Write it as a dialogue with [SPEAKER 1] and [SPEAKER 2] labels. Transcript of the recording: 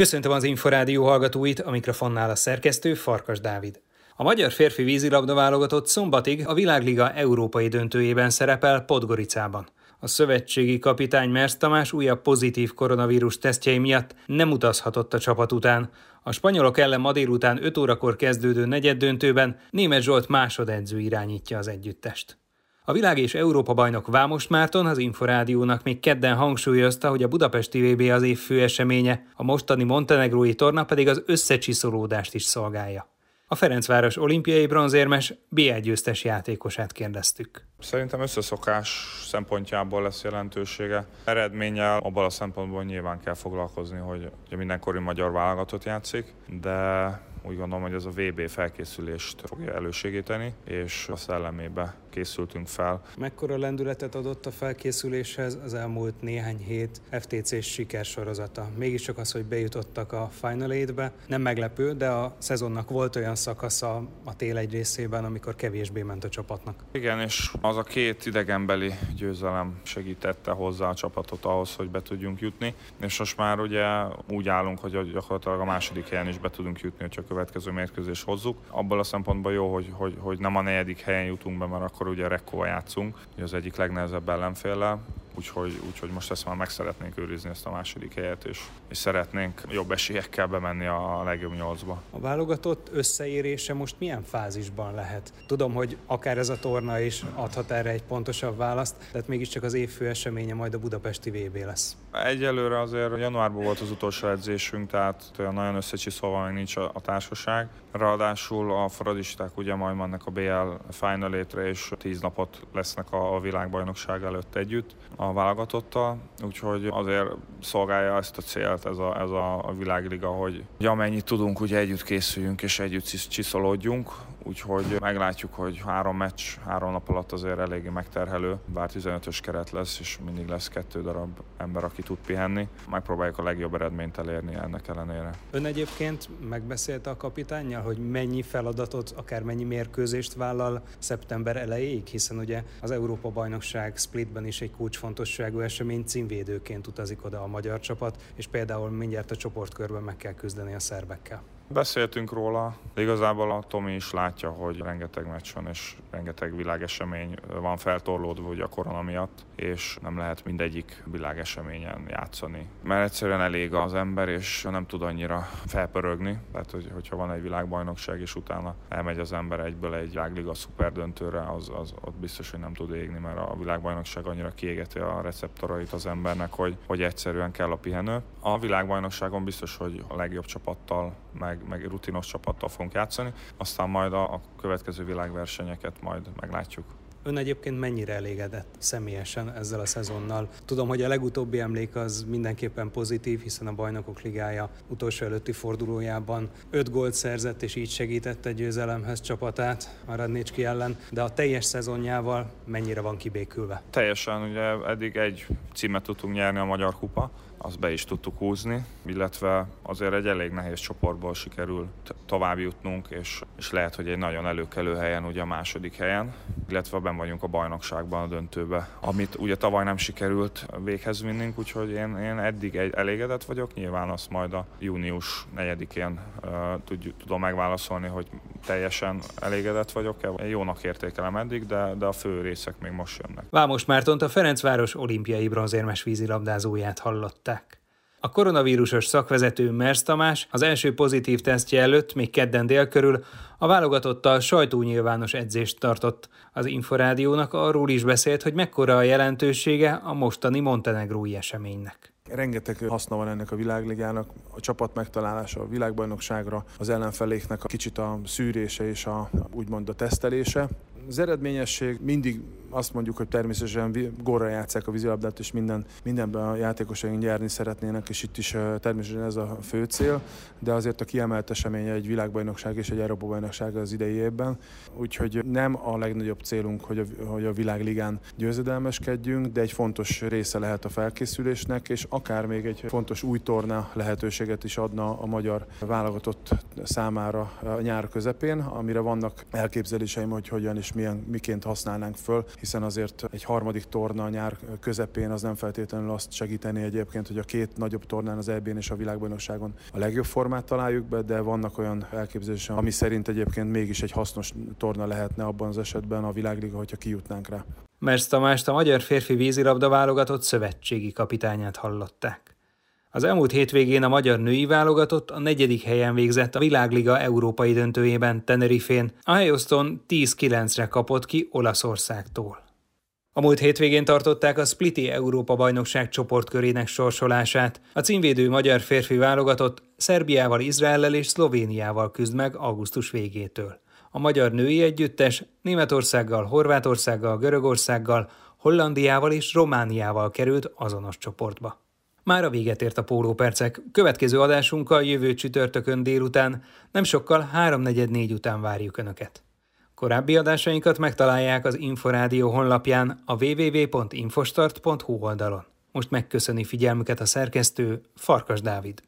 [SPEAKER 1] Köszöntöm az Inforádió hallgatóit, a mikrofonnál a szerkesztő Farkas Dávid. A magyar férfi vízilabda válogatott szombatig a Világliga európai döntőjében szerepel Podgoricában. A szövetségi kapitány Mersz Tamás újabb pozitív koronavírus tesztjei miatt nem utazhatott a csapat után. A spanyolok ellen ma délután 5 órakor kezdődő negyed döntőben Német Zsolt másodedző irányítja az együttest. A világ és Európa bajnok Vámos Márton az Inforádiónak még kedden hangsúlyozta, hogy a Budapesti VB az év fő eseménye, a mostani montenegrói torna pedig az összecsiszolódást is szolgálja. A Ferencváros olimpiai bronzérmes B1 győztes játékosát kérdeztük.
[SPEAKER 2] Szerintem összeszokás szempontjából lesz jelentősége. Eredménnyel abban a szempontból nyilván kell foglalkozni, hogy mindenkori magyar válogatott játszik, de úgy gondolom, hogy ez a VB felkészülést fogja elősegíteni, és a szellemébe készültünk fel.
[SPEAKER 1] Mekkora lendületet adott a felkészüléshez az elmúlt néhány hét FTC-s sikersorozata? Mégiscsak az, hogy bejutottak a Final 8-be, nem meglepő, de a szezonnak volt olyan szakasza a tél egy részében, amikor kevésbé ment a csapatnak.
[SPEAKER 2] Igen, és az a két idegenbeli győzelem segítette hozzá a csapatot ahhoz, hogy be tudjunk jutni, és most már ugye úgy állunk, hogy gyakorlatilag a második helyen is be tudunk jutni, hogyha a következő mérkőzés hozzuk. Abból a szempontból jó, hogy, hogy, hogy nem a negyedik helyen jutunk be, mert akkor ugye Rekkóval játszunk, az egyik legnehezebb ellenféllel, úgyhogy, úgyhogy most ezt már meg szeretnénk őrizni ezt a második helyet, és, és szeretnénk jobb esélyekkel bemenni a legjobb nyolcba.
[SPEAKER 1] A válogatott összeérése most milyen fázisban lehet? Tudom, hogy akár ez a torna is adhat erre egy pontosabb választ, de mégiscsak az év fő eseménye majd a budapesti VB lesz.
[SPEAKER 2] Egyelőre azért januárban volt az utolsó edzésünk, tehát olyan nagyon összecsiszolva még nincs a, a társaság. Ráadásul a fradisták ugye majd mennek a BL Final és tíz napot lesznek a, a világbajnokság előtt együtt a válogatottal, úgyhogy azért szolgálja ezt a célt ez a, ez a világliga, hogy, hogy amennyit tudunk, ugye együtt készüljünk és együtt csiszolódjunk, úgyhogy meglátjuk, hogy három meccs, három nap alatt azért eléggé megterhelő, bár 15-ös keret lesz, és mindig lesz kettő darab ember, aki tud pihenni. Megpróbáljuk a legjobb eredményt elérni ennek ellenére.
[SPEAKER 1] Ön egyébként megbeszélte a kapitánnyal, hogy mennyi feladatot, akár mennyi mérkőzést vállal szeptember elejéig, hiszen ugye az Európa-bajnokság Splitben is egy kulcsfontosságú esemény címvédőként utazik oda a magyar csapat, és például mindjárt a csoportkörben meg kell küzdeni a szerbekkel.
[SPEAKER 2] Beszéltünk róla, de igazából a Tomi is látja, hogy rengeteg meccs van, és rengeteg világesemény van feltorlódva ugye a korona miatt, és nem lehet mindegyik világeseményen játszani. Mert egyszerűen elég az ember, és nem tud annyira felpörögni. Tehát, hogy, hogyha van egy világbajnokság, és utána elmegy az ember egyből egy világliga szuperdöntőre, az, az ott biztos, hogy nem tud égni, mert a világbajnokság annyira kiégeti a receptorait az embernek, hogy, hogy egyszerűen kell a pihenő. A világbajnokságon biztos, hogy a legjobb csapattal, meg meg, rutinos csapattal fogunk játszani, aztán majd a, a következő világversenyeket majd meglátjuk.
[SPEAKER 1] Ön egyébként mennyire elégedett személyesen ezzel a szezonnal? Tudom, hogy a legutóbbi emlék az mindenképpen pozitív, hiszen a Bajnokok Ligája utolsó előtti fordulójában öt gólt szerzett, és így segítette győzelemhez csapatát a Radnicski ellen, de a teljes szezonjával mennyire van kibékülve?
[SPEAKER 2] Teljesen, ugye eddig egy címet tudtunk nyerni a Magyar Kupa, azt be is tudtuk húzni, illetve azért egy elég nehéz csoportból sikerül tovább jutnunk, és, és lehet, hogy egy nagyon előkelő helyen, ugye a második helyen, illetve ben vagyunk a bajnokságban a döntőbe, amit ugye tavaly nem sikerült véghez vinnünk, úgyhogy én, én eddig egy, elégedett vagyok, nyilván azt majd a június 4-én uh, tud, tudom megválaszolni, hogy teljesen elégedett vagyok-e. Én jónak értékelem eddig, de, de a fő részek még most jönnek.
[SPEAKER 1] Vámos Mártont a Ferencváros olimpiai bronzérmes vízilabdázóját hallották. A koronavírusos szakvezető Mersz Tamás az első pozitív tesztje előtt, még kedden dél körül, a válogatottal sajtónyilvános edzést tartott. Az Inforádiónak arról is beszélt, hogy mekkora a jelentősége a mostani montenegrói eseménynek.
[SPEAKER 3] Rengeteg haszna van ennek a világligának, a csapat megtalálása a világbajnokságra, az ellenfeléknek a kicsit a szűrése és a, úgymond a tesztelése. Az eredményesség mindig azt mondjuk, hogy természetesen góra játszák a vízilabdát, és minden, mindenben a játékosaink nyerni szeretnének, és itt is természetesen ez a fő cél, de azért a kiemelt esemény egy világbajnokság és egy Európa bajnokság az idei évben, úgyhogy nem a legnagyobb célunk, hogy a, hogy a világligán győzedelmeskedjünk, de egy fontos része lehet a felkészülésnek, és akár még egy fontos új torna lehetőséget is adna a magyar válogatott számára a nyár közepén, amire vannak elképzeléseim, hogy hogyan és milyen, miként használnánk föl, hiszen azért egy harmadik torna a nyár közepén az nem feltétlenül azt segíteni egyébként, hogy a két nagyobb tornán az EB-n és a világbajnokságon a legjobb formát találjuk be, de vannak olyan elképzelések, ami szerint egyébként mégis egy hasznos torna lehetne abban az esetben a világliga, hogyha kijutnánk rá.
[SPEAKER 1] Mersz Tamást a magyar férfi vízilabda válogatott szövetségi kapitányát hallották. Az elmúlt hétvégén a magyar női válogatott a negyedik helyen végzett a Világliga európai döntőjében Tenerifén, a helyoszton 10-9-re kapott ki Olaszországtól. A múlt hétvégén tartották a Spliti Európa bajnokság csoportkörének sorsolását. A címvédő magyar férfi válogatott Szerbiával, Izraellel és Szlovéniával küzd meg augusztus végétől. A magyar női együttes Németországgal, Horvátországgal, Görögországgal, Hollandiával és Romániával került azonos csoportba. Már a véget ért a pólópercek. Következő adásunkkal jövő csütörtökön délután, nem sokkal 3.44 után várjuk Önöket. Korábbi adásainkat megtalálják az Inforádió honlapján a www.infostart.hu oldalon. Most megköszöni figyelmüket a szerkesztő Farkas Dávid.